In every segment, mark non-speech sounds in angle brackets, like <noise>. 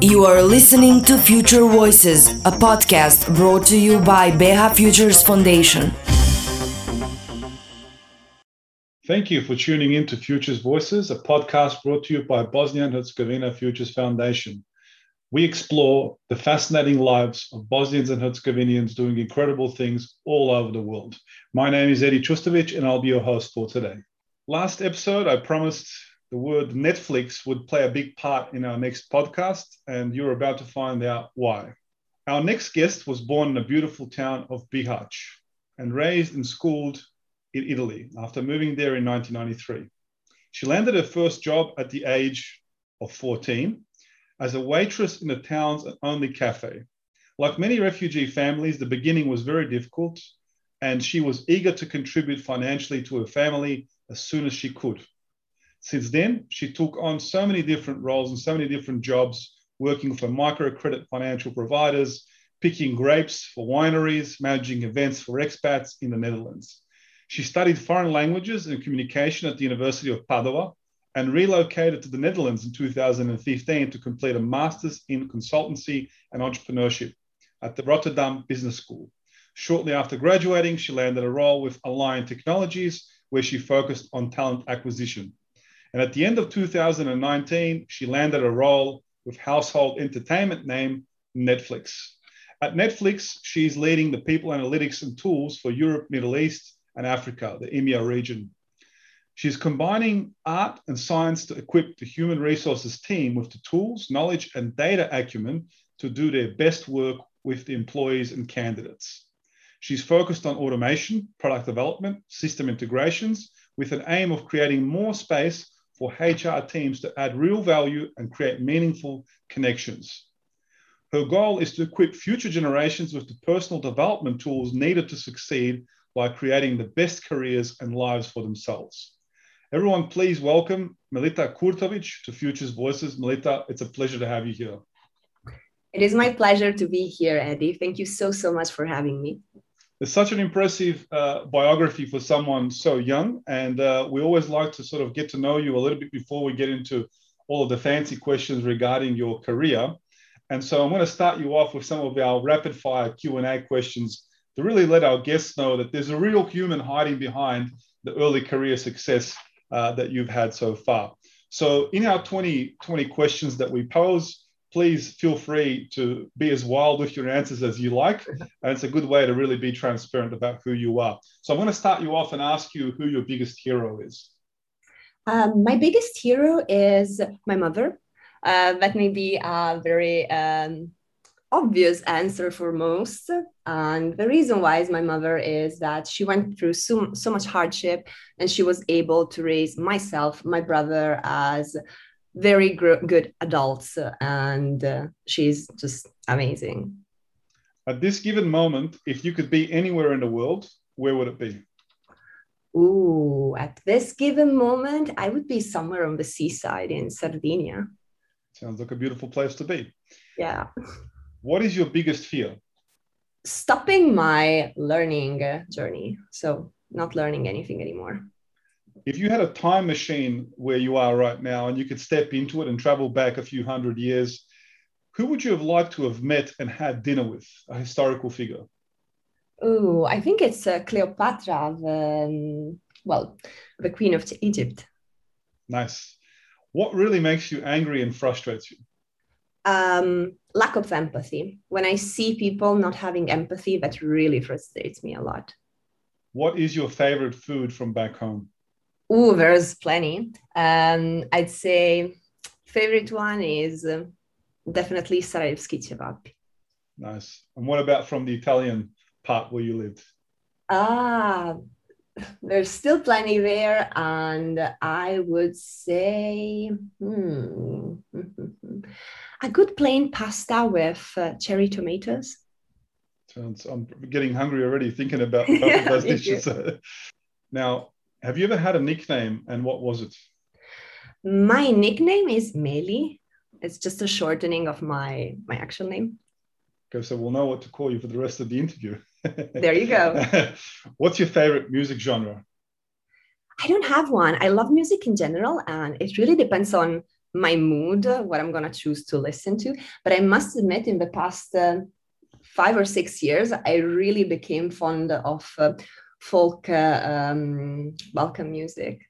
You are listening to Future Voices, a podcast brought to you by BH Futures Foundation. Thank you for tuning in to Futures Voices, a podcast brought to you by Bosnia and Herzegovina Futures Foundation. We explore the fascinating lives of Bosnians and Herzegovinians doing incredible things all over the world. My name is Eddie Custovic, and I'll be your host for today. Last episode, I promised the word Netflix would play a big part in our next podcast, and you're about to find out why. Our next guest was born in the beautiful town of Bihać and raised and schooled in Italy after moving there in 1993. She landed her first job at the age of 14 as a waitress in the town's only cafe. Like many refugee families, the beginning was very difficult, and she was eager to contribute financially to her family as soon as she could. Since then, she took on so many different roles and so many different jobs, working for microcredit financial providers, picking grapes for wineries, managing events for expats in the Netherlands. She studied foreign languages and communication at the University of Padua and relocated to the Netherlands in 2015 to complete a master's in consultancy and entrepreneurship at the Rotterdam Business School. Shortly after graduating, she landed a role with Align Technologies, where she focused on talent acquisition. And at the end of 2019, she landed a role with household entertainment name Netflix. At Netflix, she's leading the people analytics and tools for Europe, Middle East, and Africa, the EMEA region. She's combining art and science to equip the human resources team with the tools, knowledge, and data acumen to do their best work with the employees and candidates. She's focused on automation, product development, system integrations, with an aim of creating more space for HR teams to add real value and create meaningful connections. Her goal is to equip future generations with the personal development tools needed to succeed by creating the best careers and lives for themselves. Everyone, please welcome Melita Kurtovic to Futures Voices. Melita, it's a pleasure to have you here. It is my pleasure to be here, Eddie. Thank you so, so much for having me. It's such an impressive uh, biography for someone so young. And uh, we always like to sort of get to know you a little bit before we get into all of the fancy questions regarding your career. And so I'm going to start you off with some of our rapid fire Q&A questions to really let our guests know that there's a real human hiding behind the early career success uh, that you've had so far. So in our 20, 20 questions that we pose, please feel free to be as wild with your answers as you like. And it's a good way to really be transparent about who you are. So I'm going to start you off and ask you who your biggest hero is. Um, my biggest hero is my mother. Uh, that may be a very um, obvious answer for most. And the reason why is my mother is that she went through so, so much hardship and she was able to raise myself, my brother, as very gr- good adults. And uh, she's just amazing. At this given moment if you could be anywhere in the world where would it be? Ooh, at this given moment i would be somewhere on the seaside in sardinia. Sounds like a beautiful place to be. Yeah what is your biggest fear stopping my learning journey so not learning anything anymore if you had a time machine where you are right now and you could step into it and travel back a few hundred years, who would you have liked to have met and had dinner with, a historical figure? Oh, I think it's uh, Cleopatra, the, um, well, the Queen of Egypt. Nice. What really makes you angry and frustrates you? Um, lack of empathy. When I see people not having empathy, that really frustrates me a lot. What is your favorite food from back home? Oh, there's plenty. Um, I'd say favorite one is uh, definitely Sarajevski kebab. Nice. And what about from the Italian part where you lived? Ah, there's still plenty there, and I would say hmm, <laughs> a good plain pasta with uh, cherry tomatoes. Sounds. I'm getting hungry already thinking about <laughs> both yeah, of those dishes. now, have you ever had a nickname and what was it? My nickname is Meli. It's just a shortening of my my actual name. Okay, so we'll know what to call you for the rest of the interview. <laughs> there you go. <laughs> What's your favorite music genre? I don't have one. I love music in general, and it really depends on my mood, what I'm going to choose to listen to. But I must admit, in the past uh, five or six years, I really became fond of uh, folk uh, um, Balkan music.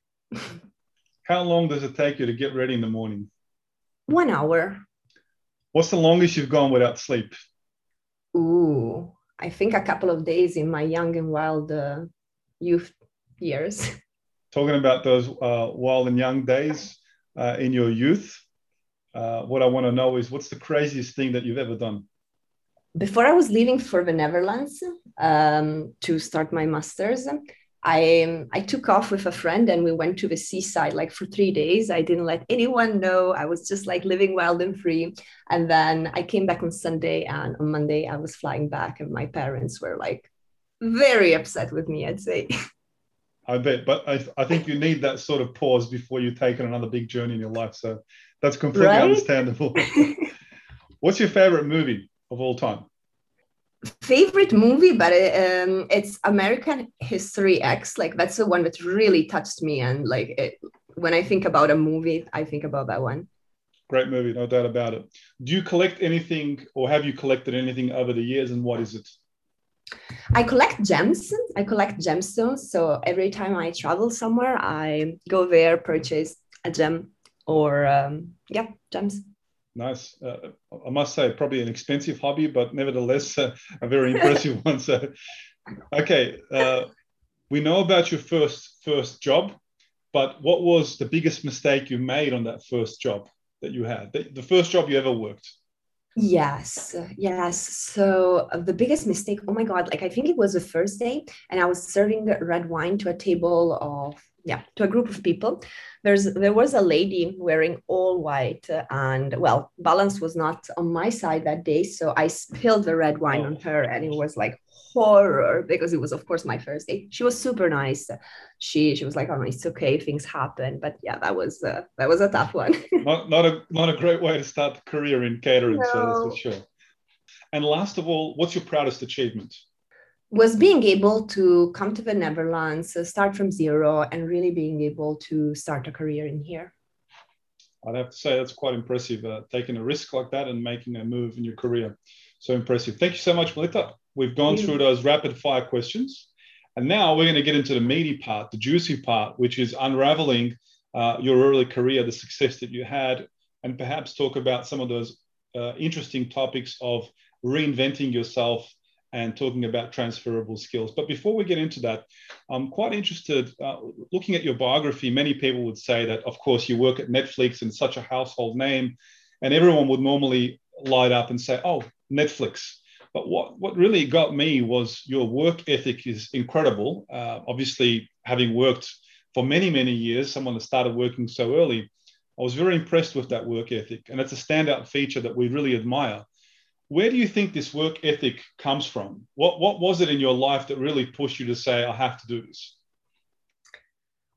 How long does it take you to get ready in the morning? One hour. What's the longest you've gone without sleep? Ooh, I think a couple of days in my young and wild uh, youth years. <laughs> Talking about those uh, wild and young days uh, in your youth, uh, what I want to know is what's the craziest thing that you've ever done? Before I was leaving for the Netherlands um, to start my master's, I I took off with a friend and we went to the seaside like for three days. I didn't let anyone know. I was just like living wild and free. And then I came back on Sunday and on Monday I was flying back and my parents were like very upset with me, I'd say. <laughs> I bet, but I, I think you need that sort of pause before you take on another big journey in your life. So that's completely right? understandable. <laughs> What's your favorite movie of all time? favorite movie, but um, it's American History X. Like that's the one that really touched me, and like it, when I think about a movie, I think about that one. Great movie, no doubt about it. Do you collect anything, or have you collected anything over the years, and what is it? I collect gems. I collect gemstones. So every time I travel somewhere, I go there, purchase a gem, or um, yeah, gems. Nice. Uh, I must say, probably an expensive hobby, but nevertheless, uh, a very impressive <laughs> one. So, okay, uh, we know about your first first job, but what was the biggest mistake you made on that first job that you had? The, the first job you ever worked? Yes, yes. So uh, the biggest mistake, oh my God, like I think it was the first day, and I was serving red wine to a table of yeah to a group of people there's there was a lady wearing all white and well balance was not on my side that day so i spilled the red wine on her and it was like horror because it was of course my first day she was super nice she she was like oh it's okay things happen but yeah that was uh, that was a tough one <laughs> not, not a not a great way to start a career in catering no. so that's for sure and last of all what's your proudest achievement was being able to come to the Netherlands, uh, start from zero, and really being able to start a career in here. I'd have to say that's quite impressive, uh, taking a risk like that and making a move in your career. So impressive. Thank you so much, Melita. We've gone through those rapid fire questions. And now we're going to get into the meaty part, the juicy part, which is unraveling uh, your early career, the success that you had, and perhaps talk about some of those uh, interesting topics of reinventing yourself and talking about transferable skills. But before we get into that, I'm quite interested. Uh, looking at your biography, many people would say that, of course, you work at Netflix and such a household name, and everyone would normally light up and say, "Oh, Netflix." But what, what really got me was your work ethic is incredible. Uh, obviously, having worked for many, many years, someone that started working so early, I was very impressed with that work ethic. And it's a standout feature that we really admire where do you think this work ethic comes from? What, what was it in your life that really pushed you to say, I have to do this?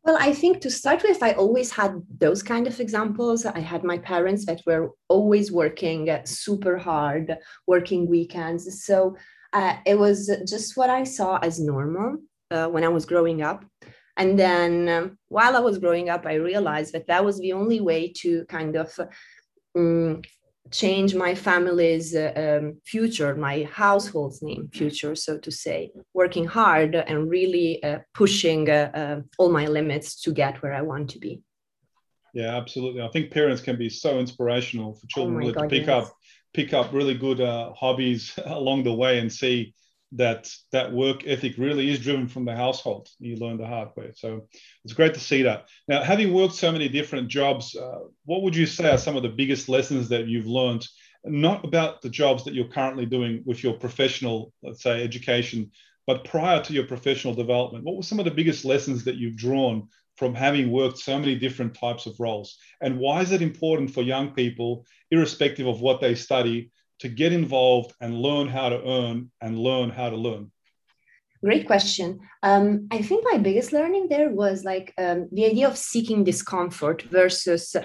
Well, I think to start with, I always had those kind of examples. I had my parents that were always working super hard, working weekends. So uh, it was just what I saw as normal uh, when I was growing up. And then um, while I was growing up, I realized that that was the only way to kind of um, change my family's uh, um, future, my household's name future, so to say, working hard and really uh, pushing uh, uh all my limits to get where I want to be. Yeah, absolutely. I think parents can be so inspirational for children oh God, to pick yes. up pick up really good uh, hobbies <laughs> along the way and see that that work ethic really is driven from the household. You learn the hard way. So it's great to see that. Now, having worked so many different jobs, uh, what would you say are some of the biggest lessons that you've learned? Not about the jobs that you're currently doing with your professional, let's say, education, but prior to your professional development. What were some of the biggest lessons that you've drawn from having worked so many different types of roles? And why is it important for young people, irrespective of what they study, to get involved and learn how to earn and learn how to learn? Great question. Um, I think my biggest learning there was like um, the idea of seeking discomfort versus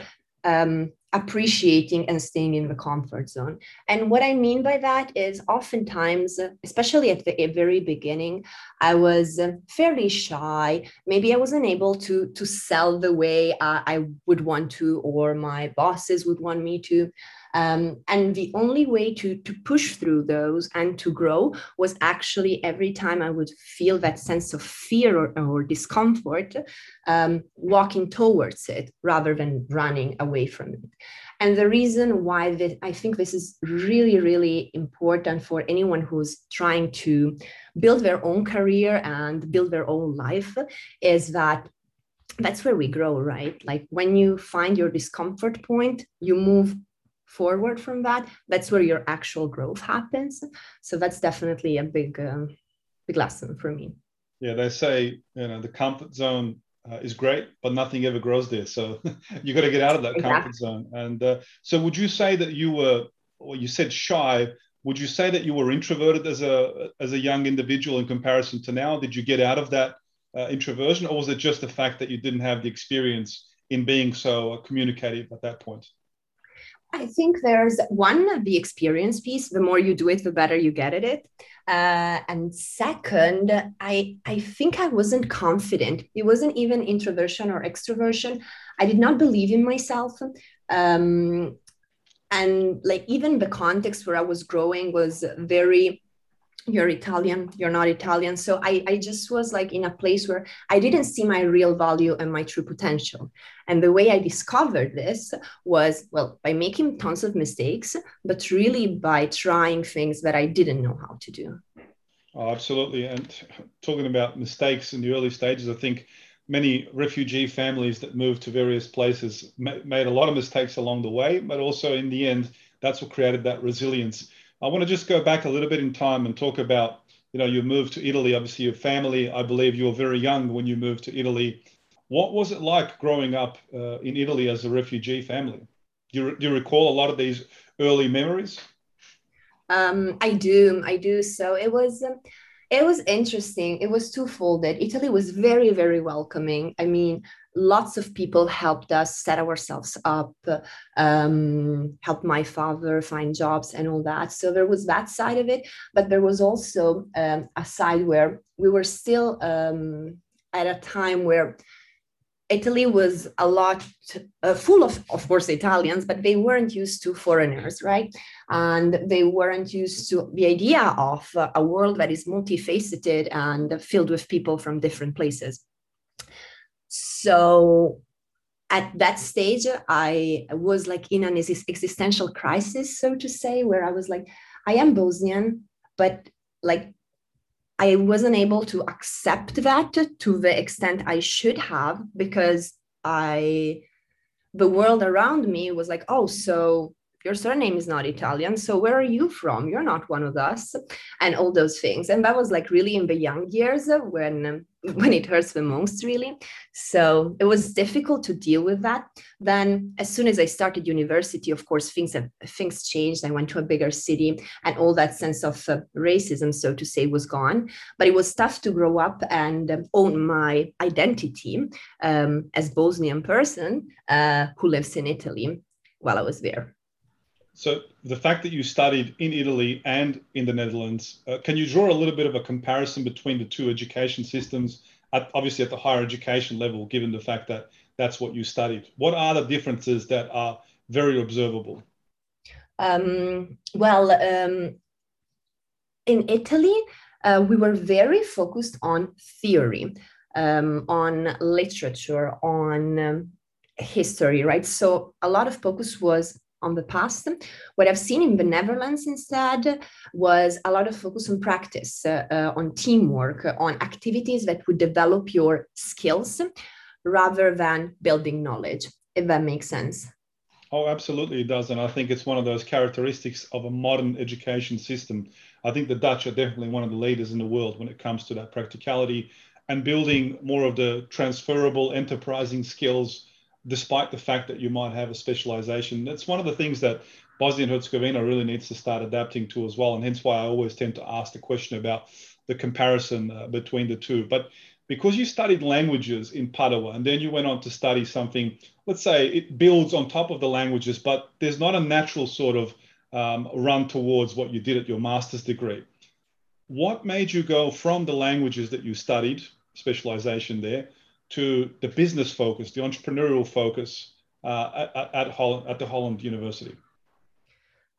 um, appreciating and staying in the comfort zone. And what I mean by that is oftentimes, especially at the very beginning, I was fairly shy. Maybe I wasn't able to, to sell the way I would want to, or my bosses would want me to. Um, and the only way to, to push through those and to grow was actually every time I would feel that sense of fear or, or discomfort, um, walking towards it rather than running away from it. And the reason why this, I think this is really, really important for anyone who's trying to build their own career and build their own life is that that's where we grow, right? Like when you find your discomfort point, you move forward from that. That's where your actual growth happens. So that's definitely a big um, big lesson for me. Yeah they say you know the comfort zone uh, is great but nothing ever grows there. So <laughs> you got to get out of that exactly. comfort zone. And uh, so would you say that you were or you said shy. Would you say that you were introverted as a as a young individual in comparison to now? Did you get out of that uh, introversion or was it just the fact that you didn't have the experience in being so communicative at that point I think there's one, the experience piece. The more you do it, the better you get at it. Uh, and second, I, I think I wasn't confident. It wasn't even introversion or extroversion. I did not believe in myself. Um, and like even the context where I was growing was very you're Italian, you're not Italian. So I, I just was like in a place where I didn't see my real value and my true potential. And the way I discovered this was, well, by making tons of mistakes, but really by trying things that I didn't know how to do. Oh, absolutely. And talking about mistakes in the early stages, I think many refugee families that moved to various places made a lot of mistakes along the way, but also in the end, that's what created that resilience I want to just go back a little bit in time and talk about, you know, you moved to Italy. Obviously, your family, I believe you were very young when you moved to Italy. What was it like growing up uh, in Italy as a refugee family? Do you, do you recall a lot of these early memories? Um, I do, I do. So it was, um, it was interesting. It was twofolded. Italy was very, very welcoming. I mean, lots of people helped us set ourselves up, um, helped my father find jobs and all that. So there was that side of it, but there was also um, a side where we were still um, at a time where Italy was a lot uh, full of, of course, Italians, but they weren't used to foreigners, right? And they weren't used to the idea of a world that is multifaceted and filled with people from different places. So at that stage, I was like in an existential crisis, so to say, where I was like, I am Bosnian, but like I wasn't able to accept that to the extent I should have because I, the world around me was like, oh, so your surname is not Italian. So where are you from? You're not one of us, and all those things. And that was like really in the young years when <laughs> when it hurts the most, really. So it was difficult to deal with that. Then, as soon as I started university, of course, things have, things changed. I went to a bigger city, and all that sense of uh, racism, so to say, was gone. But it was tough to grow up and um, own my identity um, as Bosnian person uh, who lives in Italy while I was there. So the fact that you studied in Italy and in the Netherlands, uh, can you draw a little bit of a comparison between the two education systems, at, obviously at the higher education level, given the fact that that's what you studied? What are the differences that are very observable? Um, well, um, in Italy, uh, we were very focused on theory, um, on literature, on um, history, right? So a lot of focus was on the past. What I've seen in the Netherlands instead was a lot of focus on practice, uh, uh, on teamwork, uh, on activities that would develop your skills rather than building knowledge, if that makes sense. Oh, absolutely, it does. And I think it's one of those characteristics of a modern education system. I think the Dutch are definitely one of the leaders in the world when it comes to that practicality and building more of the transferable enterprising skills despite the fact that you might have a specialization. That's one of the things that Bosnia and Herzegovina really needs to start adapting to as well. And hence why I always tend to ask the question about the comparison uh, between the two. But because you studied languages in Padua and then you went on to study something, let's say it builds on top of the languages, but there's not a natural sort of um, run towards what you did at your master's degree. What made you go from the languages that you studied, specialization there, to the business focus, the entrepreneurial focus uh, at, at, Holland, at the Holland University?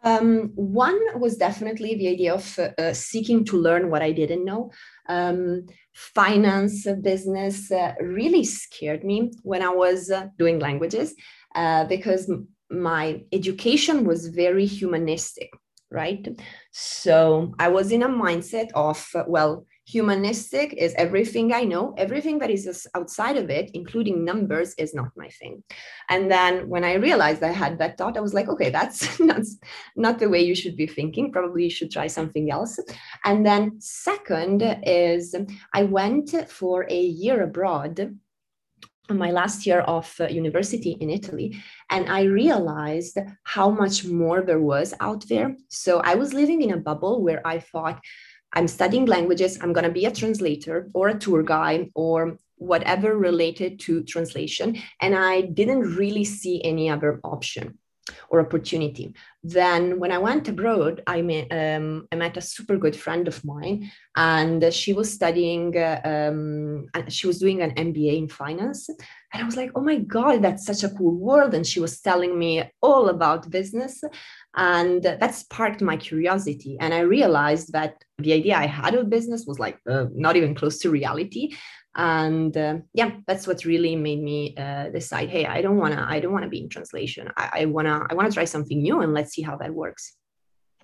Um, one was definitely the idea of uh, seeking to learn what I didn't know. Um, finance, business uh, really scared me when I was uh, doing languages uh, because my education was very humanistic, right? So I was in a mindset of, well, humanistic is everything I know. Everything that is outside of it, including numbers, is not my thing. And then when I realized I had that thought, I was like, okay, that's <laughs> not, not the way you should be thinking. Probably you should try something else. And then second is I went for a year abroad my last year of uh, university in Italy, and I realized how much more there was out there. So I was living in a bubble where I thought, I'm studying languages, I'm going to be a translator or a tour guide or whatever related to translation. And I didn't really see any other option or opportunity. Then, when I went abroad, I met, um, I met a super good friend of mine, and she was studying, uh, um, she was doing an MBA in finance. And I was like, oh my God, that's such a cool world. And she was telling me all about business. And that sparked my curiosity. And I realized that the idea I had of business was like uh, not even close to reality and uh, yeah that's what really made me uh, decide hey i don't want to i don't want to be in translation. I want to i want to try something new and let's see how that works.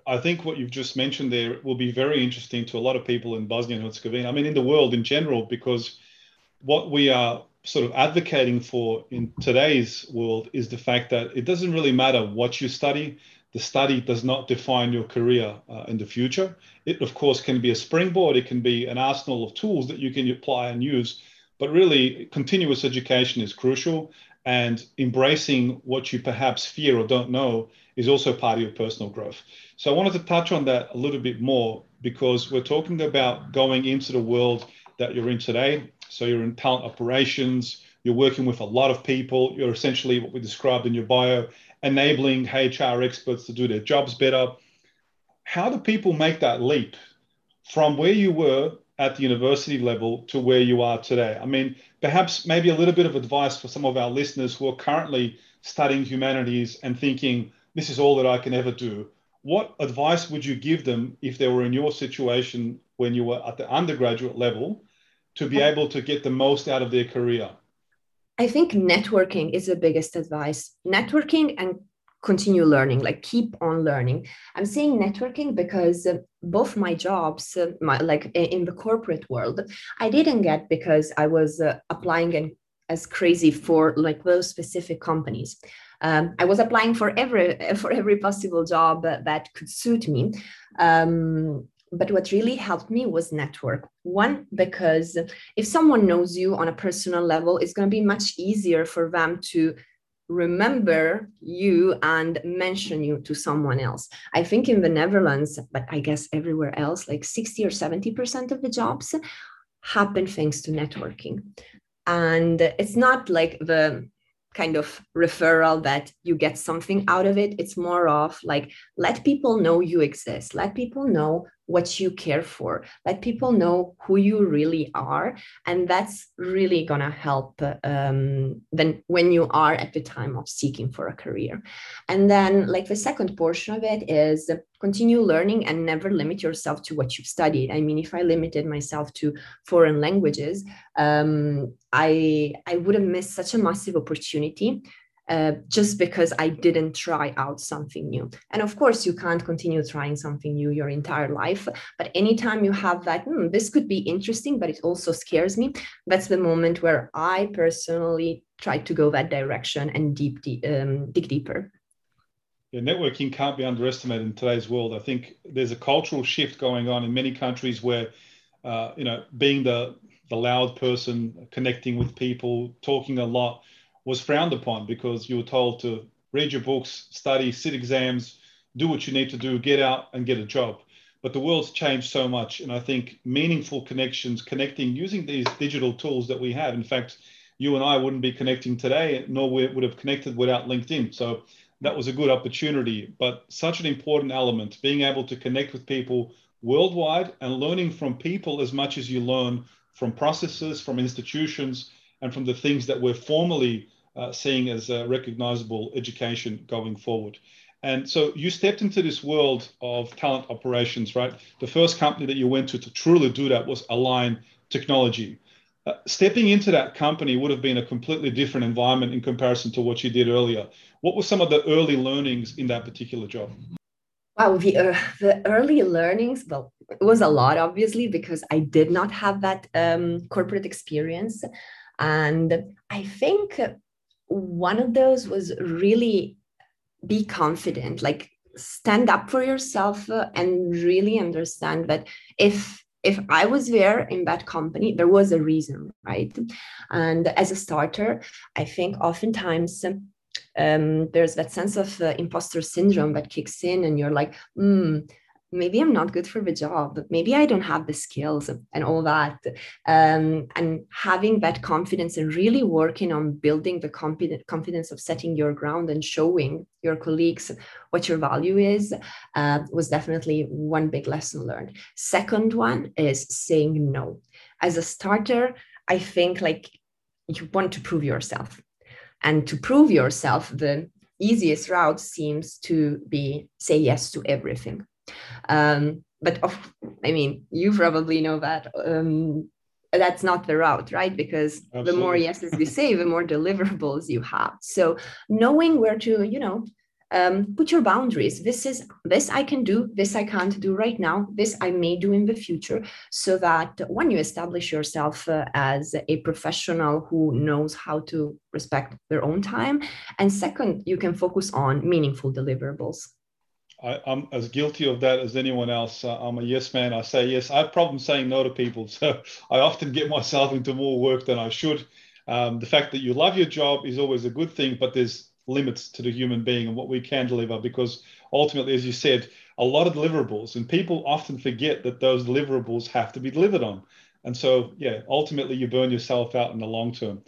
I think what you've just mentioned there will be very interesting to a lot of people in bosnia and herzegovina i mean in the world in general because what we are sort of advocating for in today's world is the fact that it doesn't really matter what you study the study does not define your career uh, in the future. It, of course, can be a springboard, it can be an arsenal of tools that you can apply and use, but really, continuous education is crucial. And embracing what you perhaps fear or don't know is also part of your personal growth. So, I wanted to touch on that a little bit more because we're talking about going into the world that you're in today. So, you're in talent operations, you're working with a lot of people, you're essentially what we described in your bio enabling HR experts to do their jobs better. How do people make that leap from where you were at the university level to where you are today? I mean, perhaps maybe a little bit of advice for some of our listeners who are currently studying humanities and thinking, this is all that I can ever do. What advice would you give them if they were in your situation when you were at the undergraduate level to be able to get the most out of their career? I think networking is the biggest advice. Networking and continue learning, like keep on learning. I'm saying networking because uh, both my jobs, uh, my, like in the corporate world, I didn't get because I was uh, applying and as crazy for like those specific companies. Um, I was applying for every <laughs> for every possible job that could suit me. Um, but what really helped me was network. One because if someone knows you on a personal level it's going to be much easier for them to remember you and mention you to someone else. I think in the netherlands but i guess everywhere else like 60 or 70% of the jobs happen thanks to networking. And it's not like the kind of referral that you get something out of it. It's more of like, let people know you exist, let people know what you care for, let people know who you really are. And that's really going to help um, then when you are at the time of seeking for a career. And then, like, the second portion of it is continue learning and never limit yourself to what you've studied. I mean, if I limited myself to foreign languages, um, I, I would have missed such a massive opportunity uh, just because I didn't try out something new. And of course, you can't continue trying something new your entire life. But anytime you have that, hmm, this could be interesting, but it also scares me, that's the moment where I personally try to go that direction and deep, deep um, dig deeper. Yeah, networking can't be underestimated in today's world. I think there's a cultural shift going on in many countries where, uh, you know, being the the loud person, connecting with people, talking a lot, was frowned upon because you were told to read your books, study, sit exams, do what you need to do, get out and get a job. but the world's changed so much. And I think meaningful connections, connecting using these digital tools that we have. In fact, you and I wouldn't be connecting today, nor we would have connected without LinkedIn. So that was a good opportunity, but such an important element, being able to connect with people worldwide and learning from people as much as you learn from processes, from institutions, and from the things that we're formally uh, seeing as a recognizable education going forward. And so you stepped into this world of talent operations, right? The first company that you went to to truly do that was Align Technology. Uh, stepping into that company would have been a completely different environment in comparison to what you did earlier. What were some of the early learnings in that particular job? Wow, the, uh, the early learnings, well, it was a lot, obviously, because I did not have that um, corporate experience. And I think one of those was really be confident, like stand up for yourself uh, and really understand that if if I was there in that company, there was a reason, right? And as a starter, I think oftentimes um, there's that sense of uh, imposter syndrome that kicks in, and you're like, hmm, maybe I'm not good for the job. Maybe I don't have the skills and all that. Um, and having that confidence and really working on building the confidence of setting your ground and showing your colleagues what your value is uh, was definitely one big lesson learned. Second one is saying no. As a starter, I think like you want to prove yourself. And to prove yourself, the easiest route seems to be say yes to everything um, but of, I mean, you probably know that um, that's not the route, right? Because Absolutely. the more yeses you say, the more deliverables you have. So knowing where to, you know, um, put your boundaries. This is this I can do. This I can't do right now. This I may do in the future. So that when you establish yourself uh, as a professional who knows how to respect their own time, and second, you can focus on meaningful deliverables. I, am as guilty of that as anyone else. Uh, I'm a yes man. I say yes. I have problems saying no to people. <laughs> So I often get myself into more work than I should. Um, the fact that you love your job is always a good thing, but there's limits to the human being and what we can deliver because ultimately, as you said, a lot of deliverables, and people often forget that those deliverables have to be delivered on. And so, yeah, ultimately, you burn yourself out in the long term.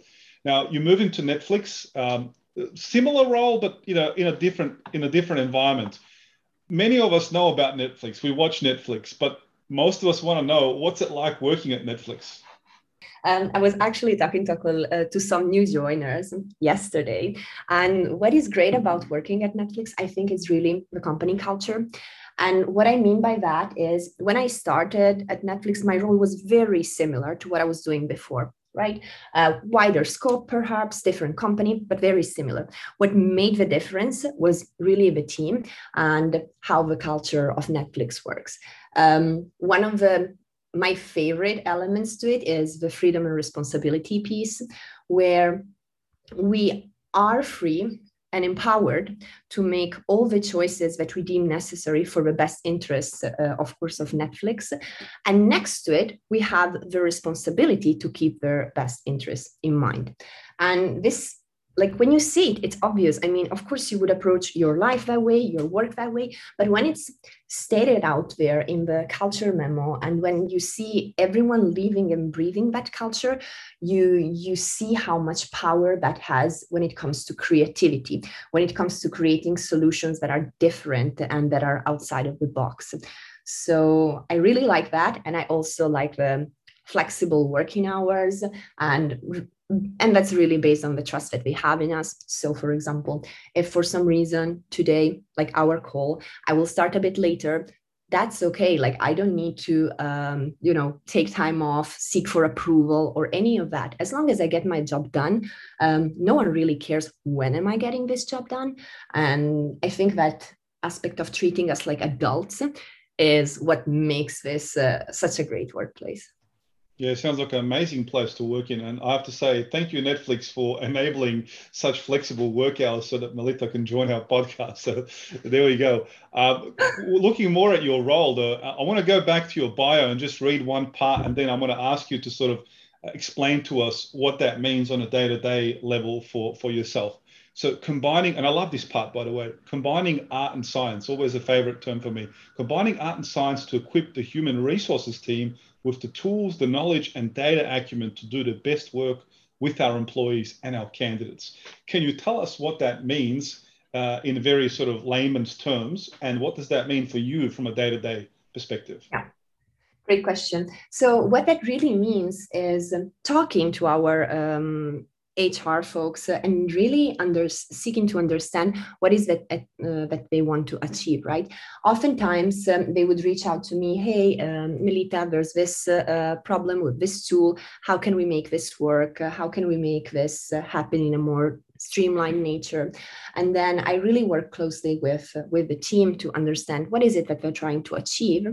Now, you move into Netflix, um, similar role, but you know, in a different in a different environment many of us know about Netflix. We watch Netflix, but most of us want to know what's it like working at Netflix. Um, I was actually talking to, uh, to some new joiners yesterday. And what is great about working at Netflix, I think, is really the company culture. And what I mean by that is when I started at Netflix, my role was very similar to what I was doing before right? Uh, wider scope, perhaps, different company, but very similar. What made the difference was really the team and how the culture of Netflix works. Um, one of the my favorite elements to it is the freedom and responsibility piece, where we are free and empowered to make all the choices that we deem necessary for the best interests, uh, of course, of Netflix. And next to it, we have the responsibility to keep their best interests in mind. And this like when you see it it's obvious. I mean of course you would approach your life that way your work that way but when it's stated out there in the culture memo and when you see everyone living and breathing that culture you you see how much power that has when it comes to creativity when it comes to creating solutions that are different and that are outside of the box. So i really like that and i also like the flexible working hours and and that's really based on the trust that we have in us. So for example if for some reason today like our call i will start a bit later that's okay. Like i don't need to um, you know take time off seek for approval or any of that. As long as i get my job done um, no one really cares when am i getting this job done. And i think that aspect of treating us like adults is what makes this uh, such a great workplace yeah, it sounds like an amazing place to work in. And I have to say, thank you, Netflix, for enabling such flexible work hours so that Melita can join our <laughs> podcast. So there we go. Uh, looking more at your role, though, I want to go back to your bio and just read one part, and then I'm going to ask you to sort of explain to us what that means on a day to day level for, for yourself. So combining, and I love this part, by the way, combining art and science, always a favorite term for me. Combining art and science to equip the human resources team with the tools, the knowledge, and data acumen to do the best work with our employees and our candidates. Can you tell us what that means uh, in very sort of layman's terms, and what does that mean for you from a day-to-day perspective? Yeah. Great question. So, what that really means is talking to our um, HR folks uh, and really under seeking to understand what is that uh, that they want to achieve. Right. Oftentimes um, they would reach out to me, "Hey, um, Melita, there's this uh, problem with this tool. How can we make this work? How can we make this happen in a more streamlined nature?" And then I really work closely with with the team to understand what is it that they're trying to achieve,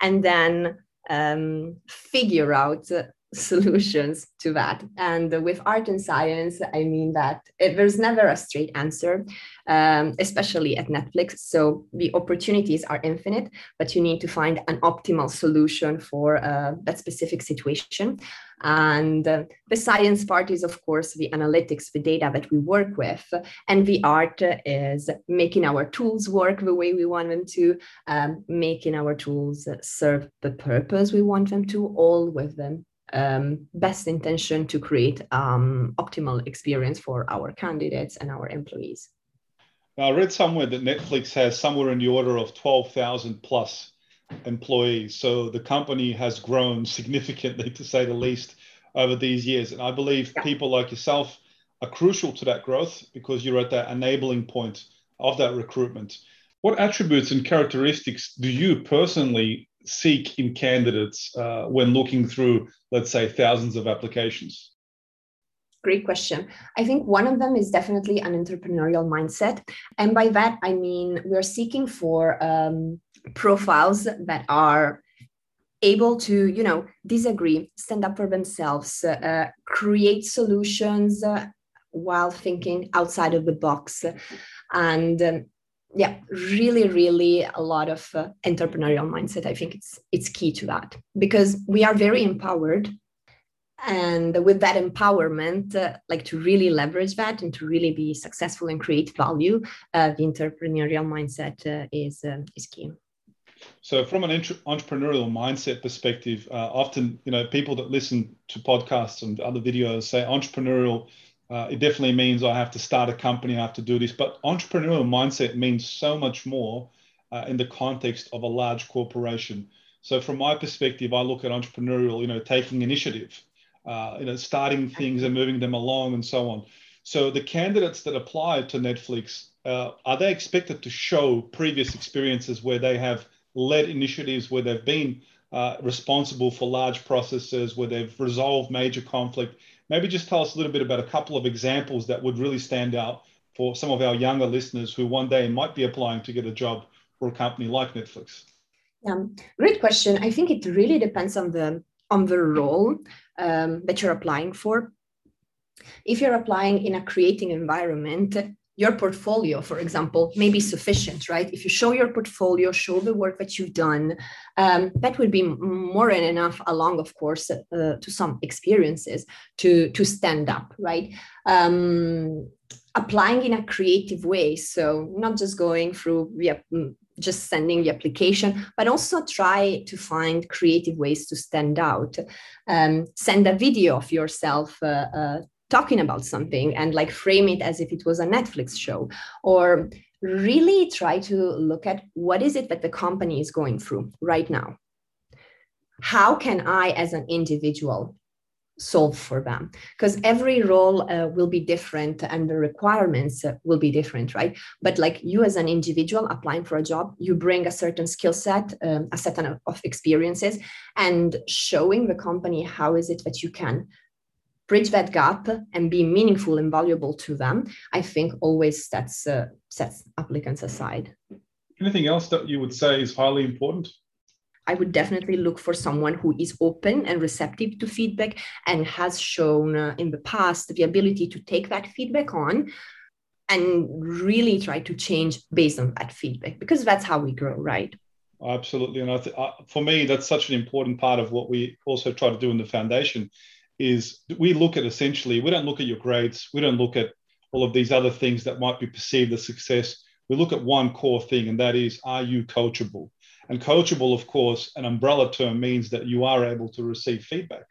and then um, figure out solutions to that. And with art and science, I mean that it, there's never a straight answer, um, especially at Netflix. So the opportunities are infinite, but you need to find an optimal solution for uh, that specific situation. And uh, the science part is, of course, the analytics, the data that we work with. And the art is making our tools work the way we want them to, um, making our tools serve the purpose we want them to, all with them um, best intention to create um, optimal experience for our candidates and our employees. Now, I read somewhere that Netflix has somewhere in the order of 12,000 plus employees. So the company has grown <laughs> significantly, to say the least, over these years. And I believe yeah. people like yourself are crucial to that growth because you're at that enabling point of that recruitment. What attributes and characteristics do you personally seek in candidates uh, when looking through, let's say, thousands of applications? Great question. I think one of them is definitely an entrepreneurial mindset. And by that, I mean we're seeking for um, profiles that are able to you know disagree stand up for themselves uh, create solutions uh, while thinking outside of the box and um, yeah really really a lot of uh, entrepreneurial mindset. I think it's it's key to that because we are very empowered. And with that empowerment uh, like to really leverage that and to really be successful and create value uh, the entrepreneurial mindset uh, is uh, is key. So from an entrepreneurial mindset perspective uh, often you know people that listen to podcasts and other videos say entrepreneurial uh, it definitely means I have to start a company, I have to do this. But entrepreneurial mindset means so much more uh, in the context of a large corporation. So from my perspective, I look at entrepreneurial, you know, taking initiative, uh, you know, starting things and moving them along and so on. So the candidates that apply to Netflix, uh, are they expected to show previous experiences where they have led initiatives, where they've been uh, responsible for large processes, where they've resolved major conflict? Maybe just tell us a little bit about a couple of examples that would really stand out for some of our younger listeners who one day might be applying to get a job for a company like Netflix. Um, great question. I think it really depends on the on the role um, that you're applying for. If you're applying in a creating environment, your portfolio, for example, may be sufficient, right? If you show your portfolio, show the work that you've done, um, that would be more than enough, along, of course, uh, to some experiences to to stand up, right? Um, applying in a creative way, so not just going through via just sending the application, but also try to find creative ways to stand out. Um, send a video of yourself uh, uh, talking about something and like frame it as if it was a Netflix show or really try to look at what is it that the company is going through right now. How can i as an individual solve for them? Because every role uh, will be different and the requirements uh, will be different right? But like you as an individual applying for a job you bring a certain skill set um, a set of experiences and showing the company how is it that you can bridge that gap and be meaningful and valuable to them, I think always sets uh, sets applicants aside. Anything else that you would say is highly important? I would definitely look for someone who is open and receptive to feedback and has shown uh, in the past the ability to take that feedback on and really try to change based on that feedback because that's how we grow, right? Absolutely. And I th- uh, for me, that's such an important part of what we also try to do in the foundation is we look at essentially we don't look at your grades we don't look at all of these other things that might be perceived as success, we look at one core thing, and that is, are you coachable? And coachable, of course, an umbrella term means that you are able to receive feedback,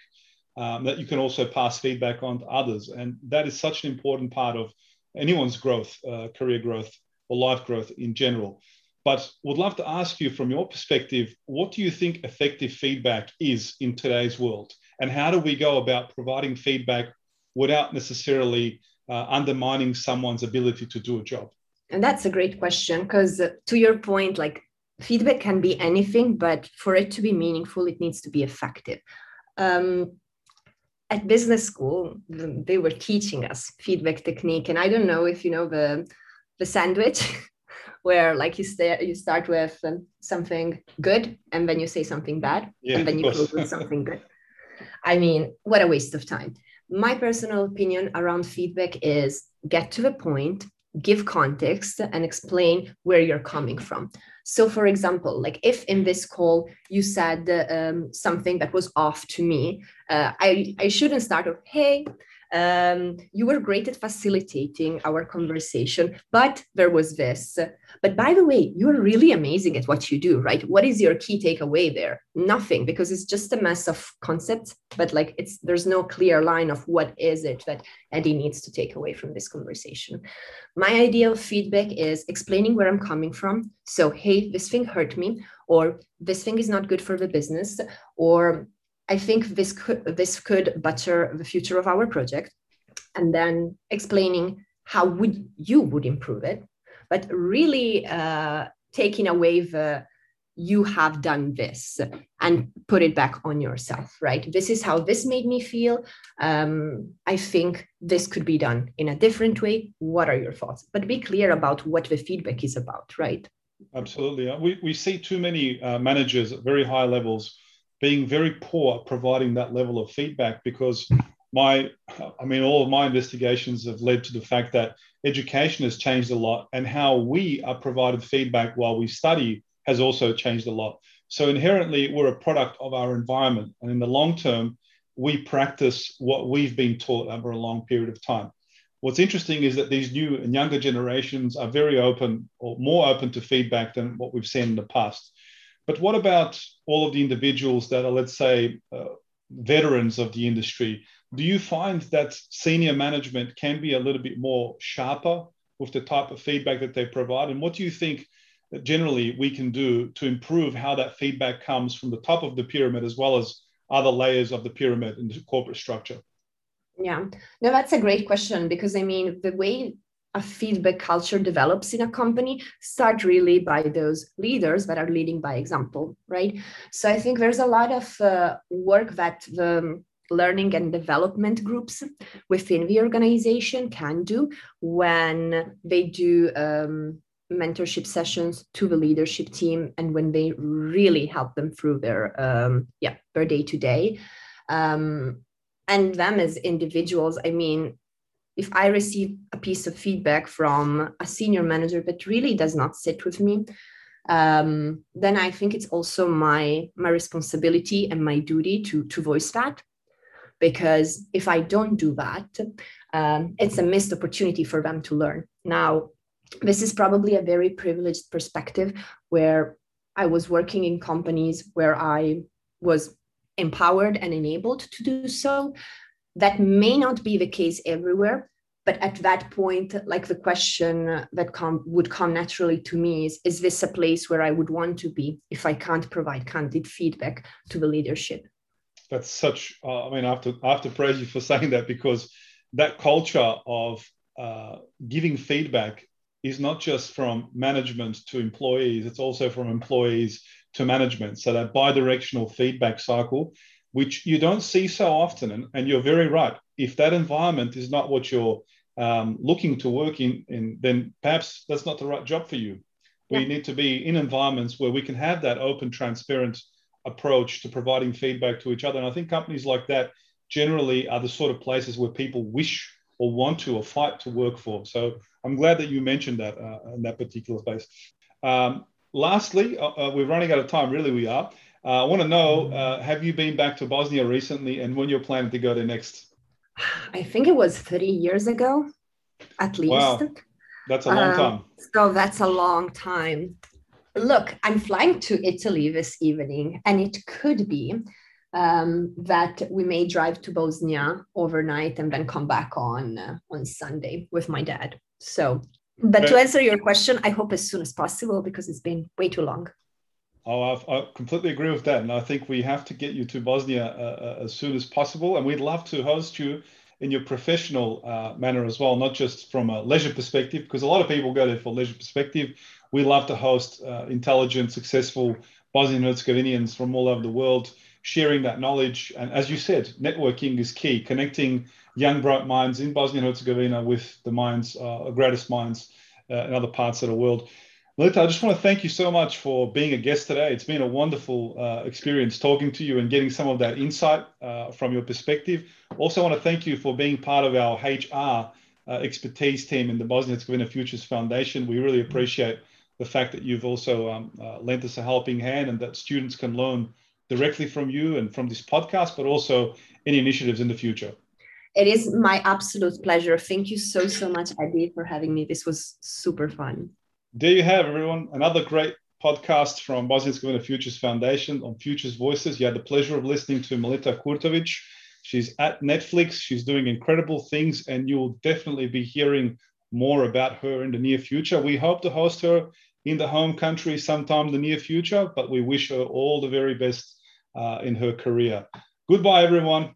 um, that you can also pass feedback on to others. And that is such an important part of anyone's growth, uh, career growth, or life growth in general. But would love to ask you from your perspective, what do you think effective feedback is in today's world? And how do we go about providing feedback without necessarily uh, undermining someone's ability to do a job? And that's a great question because, uh, to your point, like feedback can be anything, but for it to be meaningful, it needs to be effective. Um, at business school, they were teaching us feedback technique, and I don't know if you know the the sandwich, <laughs> where like you start you start with um, something good, and then you say something bad, yeah, and then you close with <laughs> something good. I mean, what a waste of time. My personal opinion around feedback is get to the point, give context, and explain where you're coming from. So, for example, like if in this call you said um, something that was off to me, uh, I, I shouldn't start off, hey, um, you were great at facilitating our conversation, but there was this. But by the way, you're really amazing at what you do, right? What is your key takeaway there? Nothing, because it's just a mess of concepts, but like it's there's no clear line of what is it that Eddie needs to take away from this conversation. My idea of feedback is explaining where I'm coming from. So, hey, this thing hurt me, or this thing is not good for the business, or I think this could this could better the future of our project, and then explaining how would you would improve it, but really uh, taking away the you have done this and put it back on yourself right? This is how this made me feel. Um, i think this could be done in a different way. What are your thoughts? But be clear about what the feedback is about right? Absolutely. We, we see too many uh, managers at very high levels being very poor at providing that level of feedback because my i mean all of my investigations have led to the fact that education has changed a lot and how we are provided feedback while we study has also changed a lot. So inherently we're a product of our environment. And in the long term we practice what we've been taught over a long period of time. What's interesting is that these new and younger generations are very open or more open to feedback than what we've seen in the past but what about all of the individuals that are, let's say, uh, veterans of the industry? Do you find that senior management can be a little bit more sharper with the type of feedback that they provide? And what do you think generally we can do to improve how that feedback comes from the top of the pyramid as well as other layers of the pyramid in the corporate structure? Yeah, no, that's a great question because I mean, the way a feedback culture develops in a company start really by those leaders that are leading by example right? So i think there's a lot of uh, work that the learning and development groups within the organization can do when they do um, mentorship sessions to the leadership team and when they really help them through their um, yeah their day to day. And them as individuals i mean if I receive a piece of feedback from a senior manager that really does not sit with me, um, then I think it's also my my responsibility and my duty to to voice that. Because if I don't do that, um, it's a missed opportunity for them to learn. Now, this is probably a very privileged perspective where I was working in companies where I was empowered and enabled to do so. That may not be the case everywhere, but at that point, like the question that come, would come naturally to me is Is this a place where I would want to be if I can't provide candid feedback to the leadership? That's such, uh, I mean, I have, to, I have to praise you for <laughs> saying that because that culture of uh, giving feedback is not just from management to employees, it's also from employees to management. So that bi directional feedback cycle which you don't see so often. And, and you're very right. If that environment is not what you're um, looking to work in, in, then perhaps that's not the right job for you. We yeah. need to be in environments where we can have that open, transparent approach to providing feedback to each other. And I think companies like that generally are the sort of places where people wish or want to or fight to work for. So I'm glad that you mentioned that uh, in that particular space. Um, lastly, uh, uh, we're running out of time, really, we are. Uh, I want to know uh, have you been back to Bosnia recently and when you're planning to go there next? I think it was 30 years ago. at least. Wow. That's a long Um, time. So that's a long time. Look, I'm flying to Italy this evening, and it could be um, that we may drive to Bosnia overnight and then come back on uh, on Sunday with my dad. So, but to answer your question, I hope as soon as possible because it's been way too long. Oh, I've, I completely agree with that. And I think we have to get you to Bosnia uh, uh, as soon as possible. And we'd love to host you in your professional uh, manner as well, not just from a leisure perspective, because a lot of people go there for leisure perspective. We love to host uh, intelligent, successful Bosnian Herzegovinians from all over the world, sharing that knowledge. And as you said, networking is key, connecting young, bright minds in Bosnia and Herzegovina with the minds, uh, greatest minds uh, in other parts of the world. Melita, I just want to thank you so much for being a guest today. It's been a wonderful uh, experience talking to you and getting some of that insight uh, from your perspective. Also, want to thank you for being part of our HR uh, expertise team in the Bosnia Herzegovina Futures Foundation. We really appreciate the fact that you've also um, uh, lent us a helping hand and that students can learn directly from you and from this podcast, but also any initiatives in the future. It is my absolute pleasure. Thank you so, so much, Eddie, for having me. This was super fun. There you have everyone. Another great podcast from Bosnia and Herzegovina Futures Foundation on Futures Voices. You had the pleasure of listening to Melita Kurtovic. She's at Netflix. She's doing incredible things, and you'll definitely be hearing more about her in the near future. We hope to host her in the home country sometime in the near future, but we wish her all the very best uh, in her career. Goodbye, everyone.